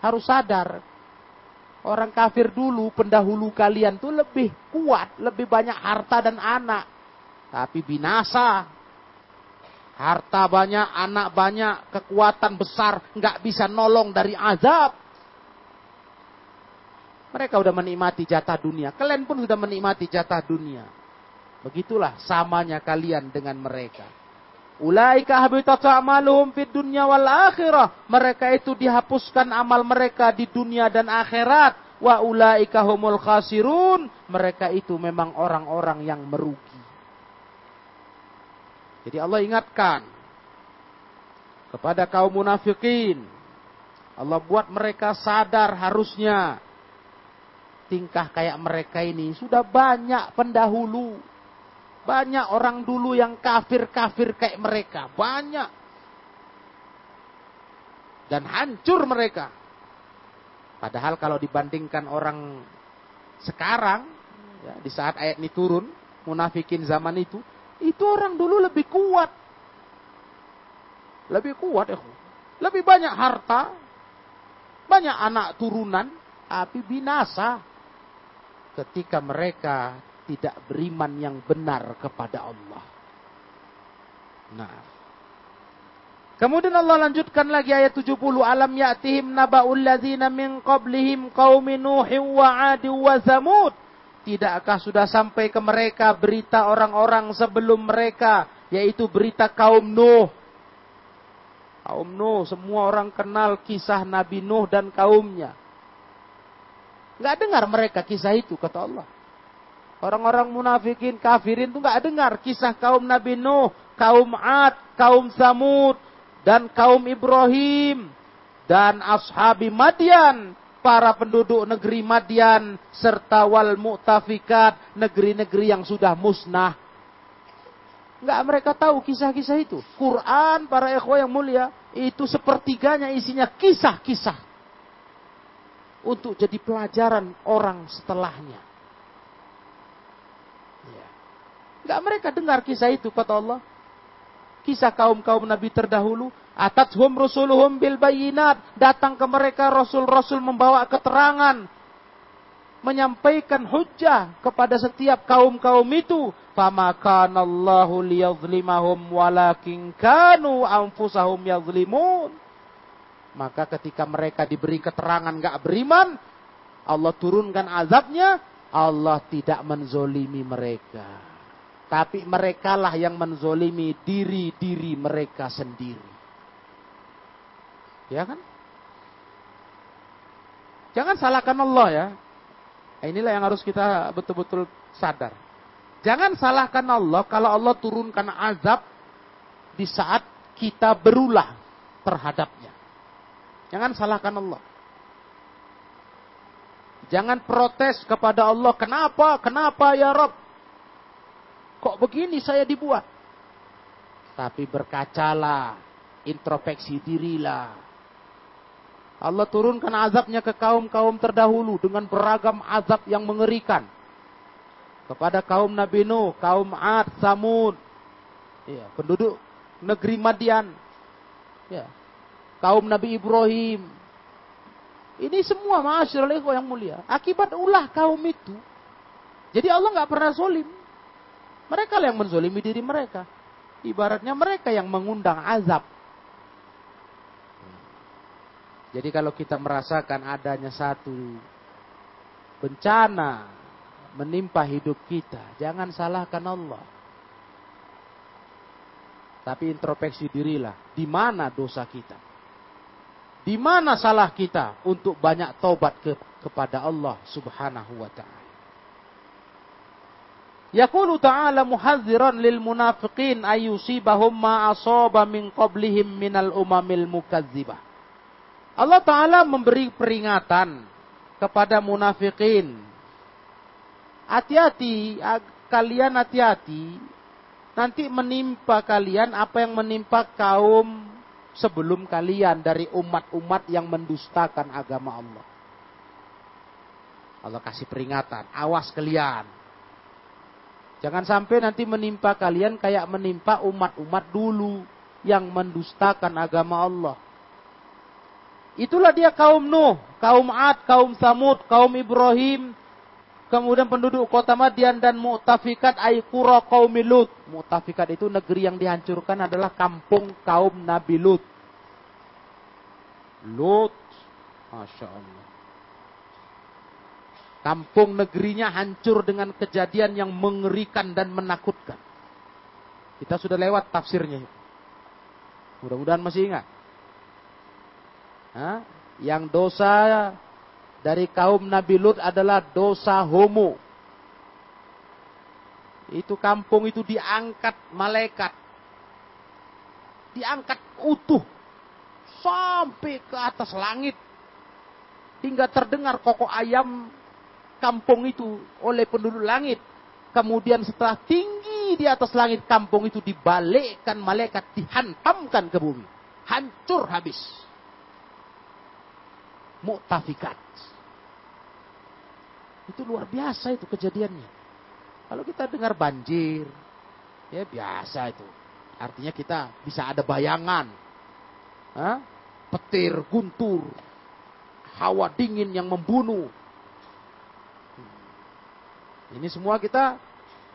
Speaker 1: harus sadar. Orang kafir dulu, pendahulu kalian tuh lebih kuat, lebih banyak harta dan anak. Tapi binasa. Harta banyak, anak banyak, kekuatan besar, nggak bisa nolong dari azab. Mereka udah menikmati jatah dunia. Kalian pun sudah menikmati jatah dunia. Begitulah samanya kalian dengan mereka. Ulaika habitat a'maluhum fid dunya wal akhirah. Mereka itu dihapuskan amal mereka di dunia dan akhirat. Wa ulaika humul khasirun. Mereka itu memang orang-orang yang merugi. Jadi Allah ingatkan kepada kaum munafikin. Allah buat mereka sadar harusnya tingkah kayak mereka ini sudah banyak pendahulu banyak orang dulu yang kafir-kafir kayak mereka. Banyak. Dan hancur mereka. Padahal kalau dibandingkan orang sekarang, ya, di saat ayat ini turun, munafikin zaman itu, itu orang dulu lebih kuat. Lebih kuat ya. Lebih banyak harta, banyak anak turunan, tapi binasa ketika mereka tidak beriman yang benar kepada Allah. Nah. Kemudian Allah lanjutkan lagi ayat 70. Alam ya'tihim naba'ul ladzina min qablihim qaumi Nuhin wa 'Ad wa Zamud. Tidakkah sudah sampai ke mereka berita orang-orang sebelum mereka, yaitu berita kaum Nuh. Kaum Nuh, semua orang kenal kisah Nabi Nuh dan kaumnya. Enggak dengar mereka kisah itu, kata Allah. Orang-orang munafikin, kafirin itu nggak dengar kisah kaum Nabi Nuh, kaum Ad, kaum Samud, dan kaum Ibrahim, dan ashabi Madian, para penduduk negeri Madian, serta wal mu'tafikat, negeri-negeri yang sudah musnah. Nggak mereka tahu kisah-kisah itu. Quran para ikhwah yang mulia itu sepertiganya isinya kisah-kisah. Untuk jadi pelajaran orang setelahnya. Ya. Nggak mereka dengar kisah itu kata Allah. Kisah kaum-kaum Nabi terdahulu. Atathum rusuluhum bil bayinat. Datang ke mereka rasul-rasul membawa keterangan menyampaikan hujah kepada setiap kaum-kaum itu. Fama kana Allahu liyazlimahum walakin kanu anfusahum yazlimun. Maka ketika mereka diberi keterangan gak beriman, Allah turunkan azabnya, Allah tidak menzolimi mereka. Tapi merekalah yang menzolimi diri-diri mereka sendiri. Ya kan? Jangan salahkan Allah ya. Inilah yang harus kita betul-betul sadar. Jangan salahkan Allah kalau Allah turunkan azab di saat kita berulah terhadapnya. Jangan salahkan Allah. Jangan protes kepada Allah, kenapa, kenapa ya Rob? Kok begini saya dibuat? Tapi berkacalah, introspeksi dirilah. Allah turunkan azabnya ke kaum-kaum terdahulu dengan beragam azab yang mengerikan. Kepada kaum Nabi Nuh, kaum Ad, Samud, ya, penduduk negeri Madian, ya, kaum Nabi Ibrahim. Ini semua masyarakat yang mulia. Akibat ulah kaum itu. Jadi Allah nggak pernah solim. Mereka yang menzolimi diri mereka. Ibaratnya mereka yang mengundang azab jadi kalau kita merasakan adanya satu bencana menimpa hidup kita, jangan salahkan Allah. Tapi introspeksi dirilah, di mana dosa kita? Di mana salah kita untuk banyak tobat ke, kepada Allah Subhanahu wa taala. Yaqulu ta'ala muhadziran lil munafiqin ayusibahum ma asaba min qablihim minal umamil mukazzibah. Allah Ta'ala memberi peringatan kepada munafikin. Hati-hati, kalian hati-hati. Nanti menimpa kalian apa yang menimpa kaum sebelum kalian dari umat-umat yang mendustakan agama Allah. Allah kasih peringatan, awas kalian. Jangan sampai nanti menimpa kalian kayak menimpa umat-umat dulu yang mendustakan agama Allah. Itulah dia kaum Nuh, kaum Ad, kaum Samud, kaum Ibrahim, kemudian penduduk kota Madian dan Mu'tafikat Aikura kaum Lut. Mu'tafikat itu negeri yang dihancurkan adalah kampung kaum Nabi Lut. Lut, Masya Allah. Kampung negerinya hancur dengan kejadian yang mengerikan dan menakutkan. Kita sudah lewat tafsirnya. Mudah-mudahan masih ingat. Hah? Yang dosa dari kaum Nabi Lut adalah dosa homo. Itu kampung itu diangkat malaikat. Diangkat utuh. Sampai ke atas langit. Hingga terdengar kokok ayam kampung itu oleh penduduk langit. Kemudian setelah tinggi di atas langit kampung itu dibalikkan malaikat dihantamkan ke bumi. Hancur habis mu'tafikat. Itu luar biasa itu kejadiannya. Kalau kita dengar banjir, ya biasa itu. Artinya kita bisa ada bayangan. Hah? Petir, guntur, hawa dingin yang membunuh. Ini semua kita,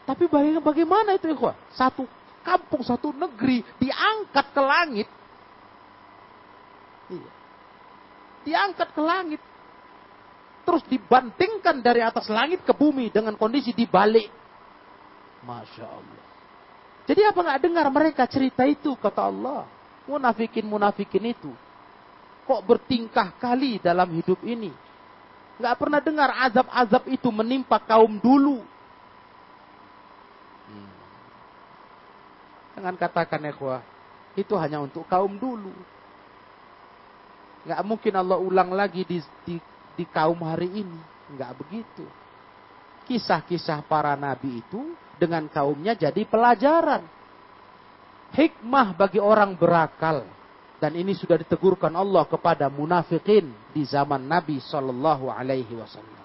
Speaker 1: tapi bagaimana itu ya Satu kampung, satu negeri diangkat ke langit. Iya diangkat ke langit. Terus dibantingkan dari atas langit ke bumi dengan kondisi dibalik. Masya Allah. Jadi apa nggak dengar mereka cerita itu kata Allah. Munafikin-munafikin itu. Kok bertingkah kali dalam hidup ini. Nggak pernah dengar azab-azab itu menimpa kaum dulu. Hmm. Jangan katakan. Itu hanya untuk kaum dulu. Nggak mungkin Allah ulang lagi di, di, di kaum hari ini. Nggak begitu. Kisah-kisah para nabi itu dengan kaumnya jadi pelajaran. hikmah bagi orang berakal. Dan ini sudah ditegurkan Allah kepada munafikin di zaman Nabi Shallallahu Alaihi Wasallam.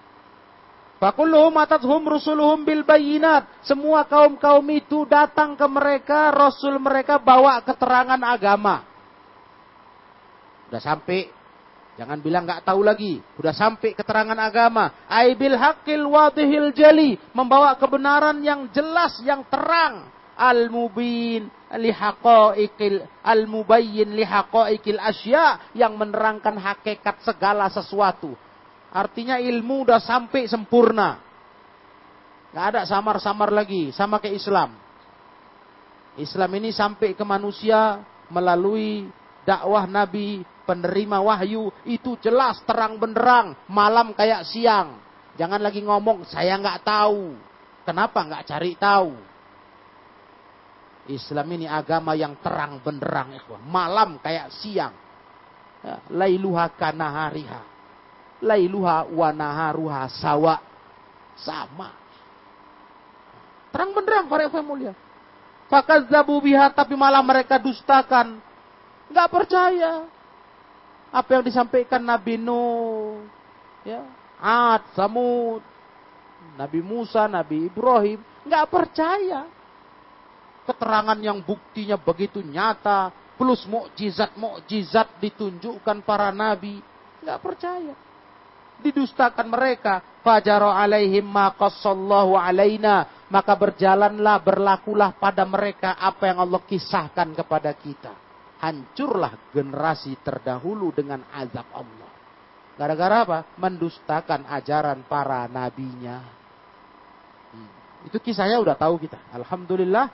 Speaker 1: Fakulluhum atathum rusuluhum bil bayinat. Semua kaum-kaum itu datang ke mereka, rasul mereka bawa keterangan agama. Sudah sampai Jangan bilang nggak tahu lagi. Sudah sampai keterangan agama. Aibil hakil wadihil jali. Membawa kebenaran yang jelas, yang terang. Al-mubin lihaqaikil al-mubayyin lihaqaikil asya yang menerangkan hakikat segala sesuatu. Artinya ilmu udah sampai sempurna. Gak ada samar-samar lagi, sama kayak Islam. Islam ini sampai ke manusia melalui dakwah Nabi penerima wahyu itu jelas terang benderang, malam kayak siang. Jangan lagi ngomong saya nggak tahu. Kenapa nggak cari tahu? Islam ini agama yang terang benderang, malam kayak siang. Ya, lailuha kanahariha. Lailuha wanaharuha sawa. Sama. Terang benderang para yang mulia. Fakazzabu biha tapi malah mereka dustakan. Nggak percaya apa yang disampaikan Nabi Nuh, ya, Ad, Samud, Nabi Musa, Nabi Ibrahim, nggak percaya. Keterangan yang buktinya begitu nyata, plus mukjizat-mukjizat ditunjukkan para nabi, nggak percaya. Didustakan mereka, fajaro alaihim maqassallahu alaina, maka berjalanlah, berlakulah pada mereka apa yang Allah kisahkan kepada kita hancurlah generasi terdahulu dengan azab Allah. Gara-gara apa? Mendustakan ajaran para nabinya. Hmm. Itu kisahnya udah tahu kita. Alhamdulillah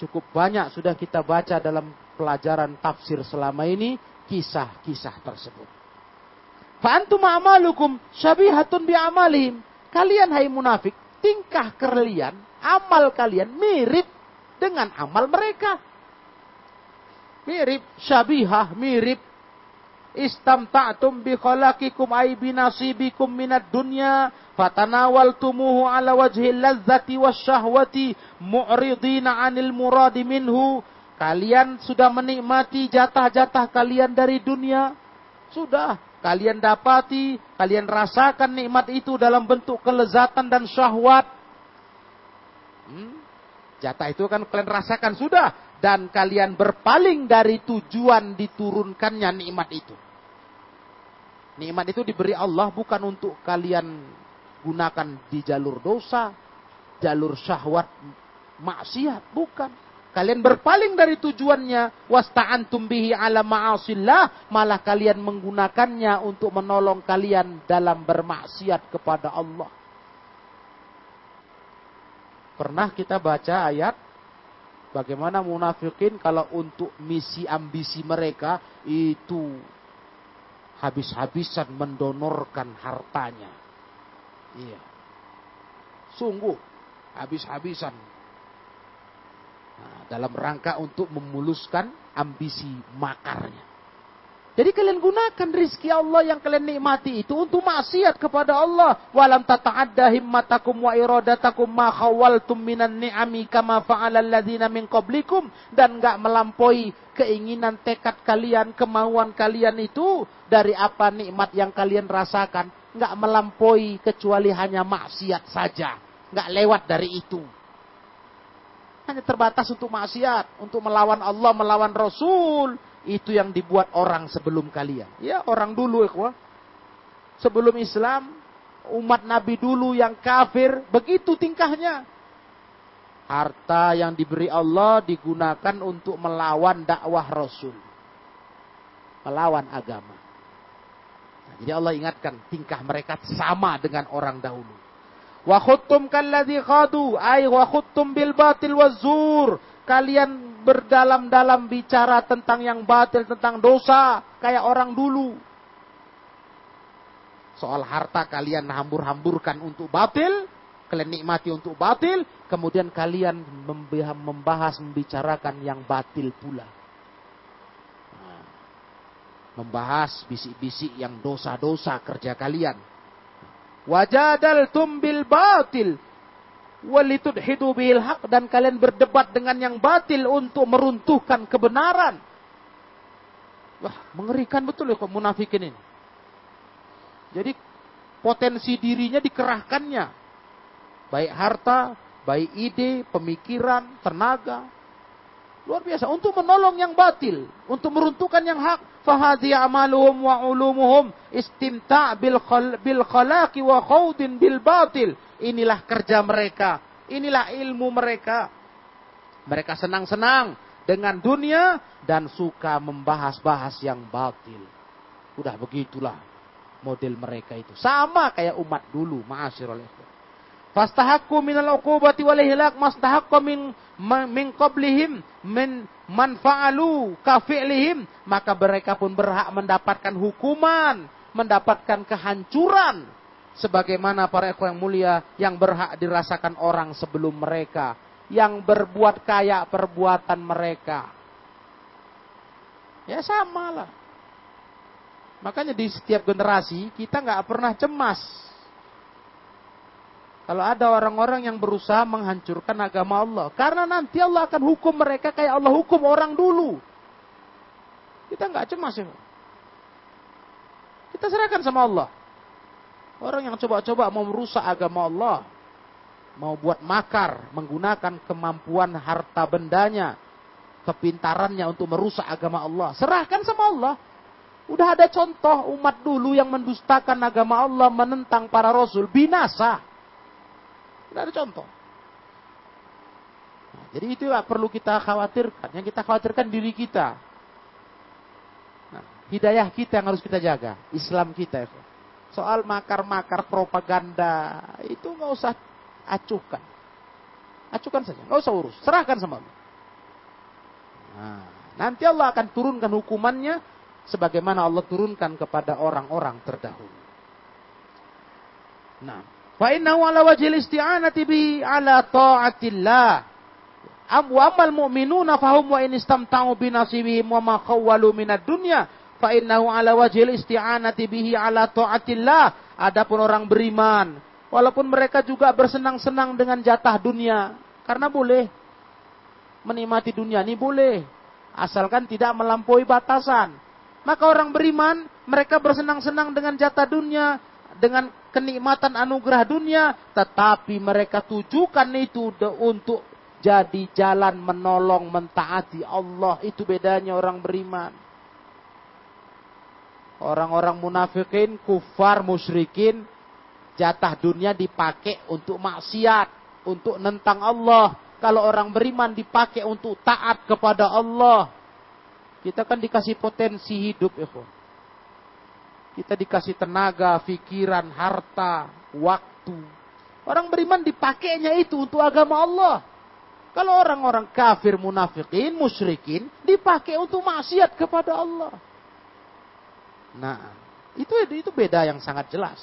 Speaker 1: cukup banyak sudah kita baca dalam pelajaran tafsir selama ini kisah-kisah tersebut. Fa'antum amalukum syabihatun bi amalihim. Kalian hai munafik, tingkah kalian, amal kalian mirip dengan amal mereka. Mirip syabihah, mirip istamta'tum bi khalaqikum ay bi nasibikum minad dunya fatanawaltumuhu ala wajhi lazzati wasyahwati mu'ridina 'anil muradi minhu. Kalian sudah menikmati jatah-jatah kalian dari dunia? Sudah. Kalian dapati kalian rasakan nikmat itu dalam bentuk kelezatan dan syahwat. Hmm? jatah itu kan kalian rasakan sudah. Dan kalian berpaling dari tujuan diturunkannya nikmat itu. Nikmat itu diberi Allah bukan untuk kalian gunakan di jalur dosa, jalur syahwat, maksiat, bukan. Kalian berpaling dari tujuannya, wasta'antum bihi ala ma'asillah, malah kalian menggunakannya untuk menolong kalian dalam bermaksiat kepada Allah. Pernah kita baca ayat Bagaimana munafikin kalau untuk misi ambisi mereka itu habis-habisan mendonorkan hartanya. Iya. Sungguh habis-habisan. Nah, dalam rangka untuk memuluskan ambisi makarnya. Jadi kalian gunakan rizki Allah yang kalian nikmati itu untuk maksiat kepada Allah. Walam tata'adda himmatakum wa iradatakum ma khawaltum minan ni'ami kama fa'alal ladhina min qablikum. Dan enggak melampaui keinginan tekad kalian, kemauan kalian itu dari apa nikmat yang kalian rasakan. Enggak melampaui kecuali hanya maksiat saja. Enggak lewat dari itu. Hanya terbatas untuk maksiat, untuk melawan Allah, melawan Rasul itu yang dibuat orang sebelum kalian. Ya, orang dulu ikhwah. Sebelum Islam, umat Nabi dulu yang kafir, begitu tingkahnya. Harta yang diberi Allah digunakan untuk melawan dakwah Rasul. Melawan agama. Jadi Allah ingatkan tingkah mereka sama dengan orang dahulu. Wa khuttum kalladhi khadu ay wa khuttum bil batil wazur. Kalian berdalam-dalam bicara tentang yang batil, tentang dosa, kayak orang dulu. Soal harta kalian hambur-hamburkan untuk batil, kalian nikmati untuk batil, kemudian kalian membahas, membicarakan yang batil pula. Membahas bisik-bisik yang dosa-dosa kerja kalian. Wajadal tumbil batil. Walitudhidu bihil haq dan kalian berdebat dengan yang batil untuk meruntuhkan kebenaran. Wah, mengerikan betul ya kok munafikin ini. Jadi potensi dirinya dikerahkannya. Baik harta, baik ide, pemikiran, tenaga. Luar biasa untuk menolong yang batil, untuk meruntuhkan yang hak. Fahadi amaluhum wa ulumuhum istimta' bil, khal, bil khalaqi wa khawdin bil batil Inilah kerja mereka. Inilah ilmu mereka. Mereka senang-senang dengan dunia dan suka membahas-bahas yang batil. Udah begitulah model mereka itu. Sama kayak umat dulu, ma'asyirul ikhwan. Fastahakku minal uqubati wal ihlak mastahakku min min qablihim min man fa'alu kafi'lihim maka mereka pun berhak mendapatkan hukuman, mendapatkan kehancuran sebagaimana para ekor yang mulia yang berhak dirasakan orang sebelum mereka yang berbuat kayak perbuatan mereka. Ya sama lah. Makanya di setiap generasi kita nggak pernah cemas. Kalau ada orang-orang yang berusaha menghancurkan agama Allah. Karena nanti Allah akan hukum mereka kayak Allah hukum orang dulu. Kita nggak cemas ya. Kita serahkan sama Allah. Orang yang coba-coba mau merusak agama Allah, mau buat makar, menggunakan kemampuan harta bendanya, kepintarannya untuk merusak agama Allah. Serahkan sama Allah. Udah ada contoh umat dulu yang mendustakan agama Allah, menentang para rasul, binasa. Udah ada contoh. Nah, jadi itu yang perlu kita khawatirkan. Yang kita khawatirkan diri kita. Nah, hidayah kita yang harus kita jaga. Islam kita. Ya. Soal makar-makar propaganda itu nggak usah acuhkan. Acuhkan saja, nggak usah urus, serahkan sama Allah. Nah, nanti Allah akan turunkan hukumannya sebagaimana Allah turunkan kepada orang-orang terdahulu. Nah, fa innahu ala wajhil isti'anati bi ala ta'atillah. Am wa amal mu'minuna fahum wa in istamta'u bi nasibihim wa ma khawwalu minad dunya fa innahu ala wajhil isti'anati bihi ala taatillah. Adapun orang beriman, walaupun mereka juga bersenang-senang dengan jatah dunia, karena boleh menikmati dunia ini boleh, asalkan tidak melampaui batasan. Maka orang beriman, mereka bersenang-senang dengan jatah dunia, dengan kenikmatan anugerah dunia, tetapi mereka tujukan itu untuk jadi jalan menolong mentaati Allah. Itu bedanya orang beriman. Orang-orang munafikin, kufar, musyrikin, jatah dunia dipakai untuk maksiat, untuk nentang Allah. Kalau orang beriman dipakai untuk taat kepada Allah. Kita kan dikasih potensi hidup, ya Kita dikasih tenaga, pikiran, harta, waktu. Orang beriman dipakainya itu untuk agama Allah. Kalau orang-orang kafir, munafikin, musyrikin, dipakai untuk maksiat kepada Allah. Nah, itu itu beda yang sangat jelas.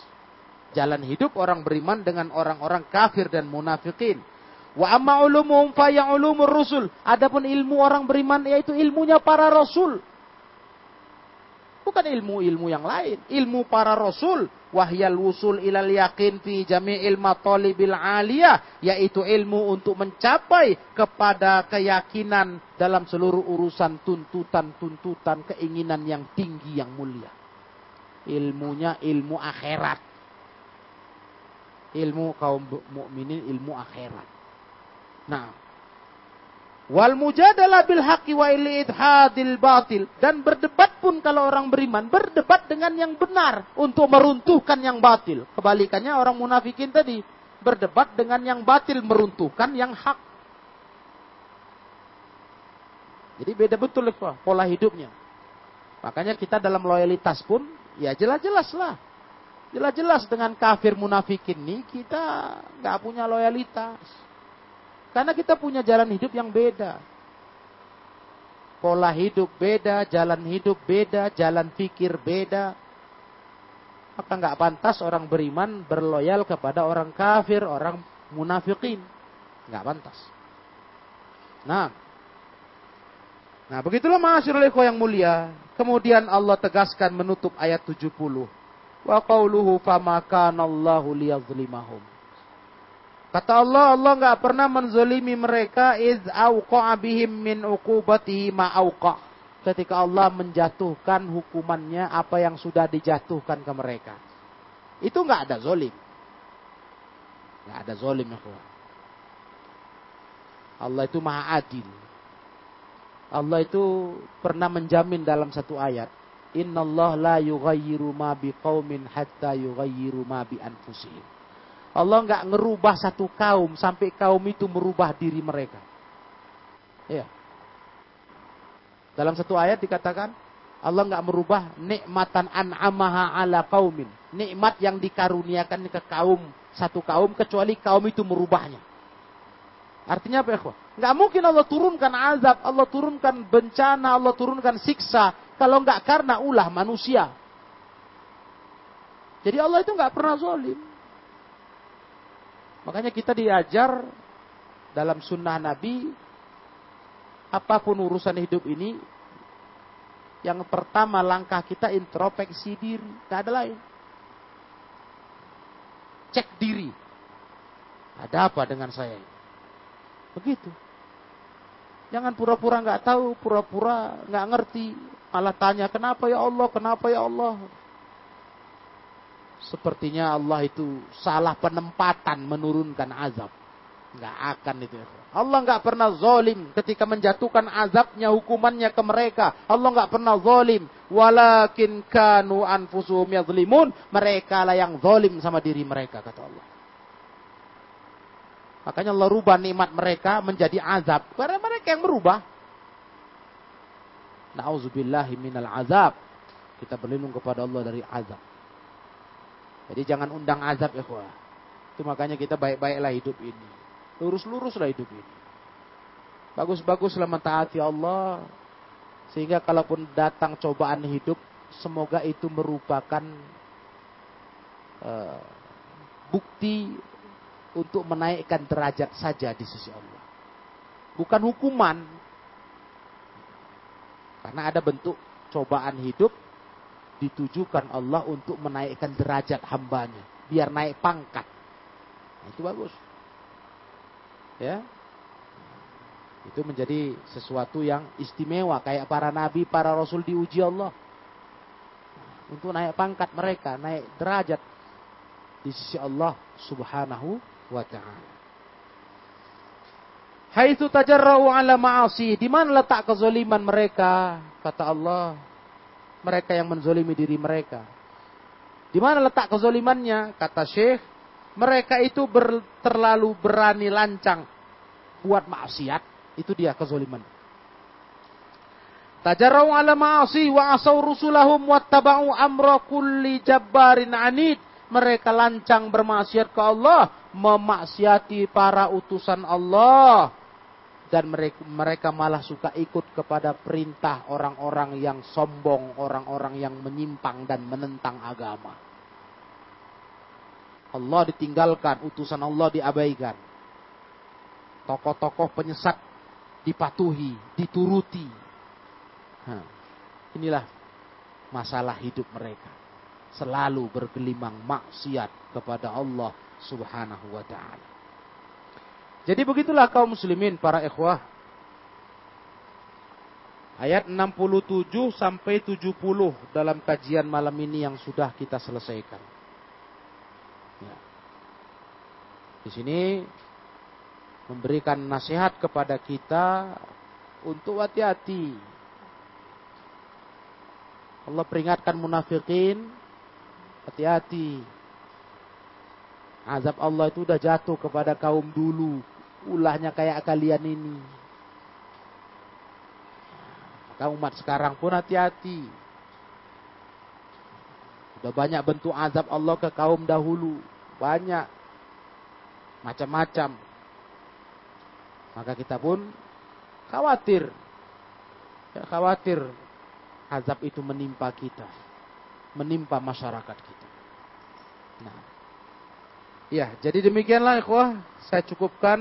Speaker 1: Jalan hidup orang beriman dengan orang-orang kafir dan munafikin. Wa amma ulumuhum fa ulumur rusul. Adapun ilmu orang beriman yaitu ilmunya para rasul. Bukan ilmu-ilmu yang lain, ilmu para rasul. Wahyal wusul ilal yakin fi jami'il matalibil aliyah. Yaitu ilmu untuk mencapai kepada keyakinan dalam seluruh urusan tuntutan-tuntutan keinginan yang tinggi yang mulia ilmunya ilmu akhirat. Ilmu kaum mukminin ilmu akhirat. Nah, wal mujadalah bil haqqi wa idhadil batil dan berdebat pun kalau orang beriman berdebat dengan yang benar untuk meruntuhkan yang batil. Kebalikannya orang munafikin tadi berdebat dengan yang batil meruntuhkan yang hak. Jadi beda betul pola hidupnya. Makanya kita dalam loyalitas pun Ya jelas-jelas lah. Jelas-jelas dengan kafir munafikin ini kita nggak punya loyalitas. Karena kita punya jalan hidup yang beda. Pola hidup beda, jalan hidup beda, jalan pikir beda. Maka nggak pantas orang beriman berloyal kepada orang kafir, orang munafikin. Nggak pantas. Nah, nah begitulah masyarakat yang mulia. Kemudian Allah tegaskan menutup ayat 70. Wa qawluhu fama liyazlimahum. Kata Allah, Allah nggak pernah menzolimi mereka iz auqa'a bihim min uqubatihi ma auqa. Ketika Allah menjatuhkan hukumannya apa yang sudah dijatuhkan ke mereka. Itu nggak ada zolim. Nggak ada zolim ya Allah itu maha adil. Allah itu pernah menjamin dalam satu ayat. Inna Allah la yughayyiru ma biqaumin hatta yughayyiru ma bi anfusihim. Allah nggak ngerubah satu kaum sampai kaum itu merubah diri mereka. Ya. Dalam satu ayat dikatakan Allah nggak merubah nikmatan an'amaha ala kaumin. Nikmat yang dikaruniakan ke kaum satu kaum kecuali kaum itu merubahnya. Artinya apa ya? Nggak mungkin Allah turunkan azab, Allah turunkan bencana, Allah turunkan siksa kalau nggak karena ulah manusia. Jadi Allah itu nggak pernah zolim. Makanya kita diajar dalam sunnah Nabi, apa pun urusan hidup ini, yang pertama langkah kita introspeksi diri, tidak ada lain. Cek diri. Ada apa dengan saya? Begitu. Jangan pura-pura nggak tahu, pura-pura nggak ngerti, malah tanya kenapa ya Allah, kenapa ya Allah. Sepertinya Allah itu salah penempatan menurunkan azab. Nggak akan itu. Allah nggak pernah zolim ketika menjatuhkan azabnya, hukumannya ke mereka. Allah nggak pernah zolim. Walakin kanu anfusuhum yazlimun. Mereka lah yang zolim sama diri mereka, kata Allah. Makanya Allah rubah nikmat mereka menjadi azab. Karena mereka yang berubah. Na'udzubillahi minal azab. Kita berlindung kepada Allah dari azab. Jadi jangan undang azab ya kuah. Itu makanya kita baik-baiklah hidup ini. Lurus-luruslah hidup ini. Bagus-baguslah mentaati Allah. Sehingga kalaupun datang cobaan hidup, semoga itu merupakan uh, bukti untuk menaikkan derajat saja di sisi Allah. Bukan hukuman. Karena ada bentuk cobaan hidup ditujukan Allah untuk menaikkan derajat hambanya. Biar naik pangkat. Nah, itu bagus. Ya. Itu menjadi sesuatu yang istimewa. Kayak para nabi, para rasul diuji Allah. Untuk naik pangkat mereka, naik derajat di sisi Allah subhanahu wa ta'ala. Haitsu tajarra'u ala ma'asi, di mana letak kezaliman mereka? Kata Allah, mereka yang menzolimi diri mereka. Di mana letak kezolimannya? Kata Syekh, mereka itu ber, terlalu berani lancang buat maksiat. Itu dia kezoliman. Tajarau ala ma'asi wa asau rusulahum wattaba'u amra kulli jabbarin anid. Mereka lancang bermaksiat ke Allah, memaksiati para utusan Allah dan mereka, malah suka ikut kepada perintah orang-orang yang sombong, orang-orang yang menyimpang dan menentang agama. Allah ditinggalkan, utusan Allah diabaikan. Tokoh-tokoh penyesat dipatuhi, dituruti. Inilah masalah hidup mereka. Selalu bergelimang maksiat kepada Allah subhanahu wa ta'ala. Jadi begitulah kaum muslimin para ikhwah. Ayat 67 sampai 70 dalam kajian malam ini yang sudah kita selesaikan. Ya. Di sini memberikan nasihat kepada kita untuk hati-hati. Allah peringatkan munafikin, hati-hati. Azab Allah itu sudah jatuh kepada kaum dulu, ulahnya kayak kalian ini. Maka umat sekarang pun hati-hati. Sudah banyak bentuk azab Allah ke kaum dahulu. Banyak. Macam-macam. Maka kita pun khawatir. Ya, khawatir azab itu menimpa kita. Menimpa masyarakat kita. Nah, Ya, jadi demikianlah ikhwah, saya cukupkan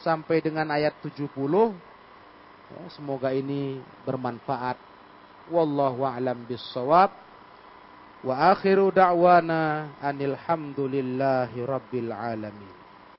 Speaker 1: sampai dengan ayat 70. Ya, semoga ini bermanfaat. Wallahu a'lam bissawab. Wa akhiru da'wana anil rabbil alamin.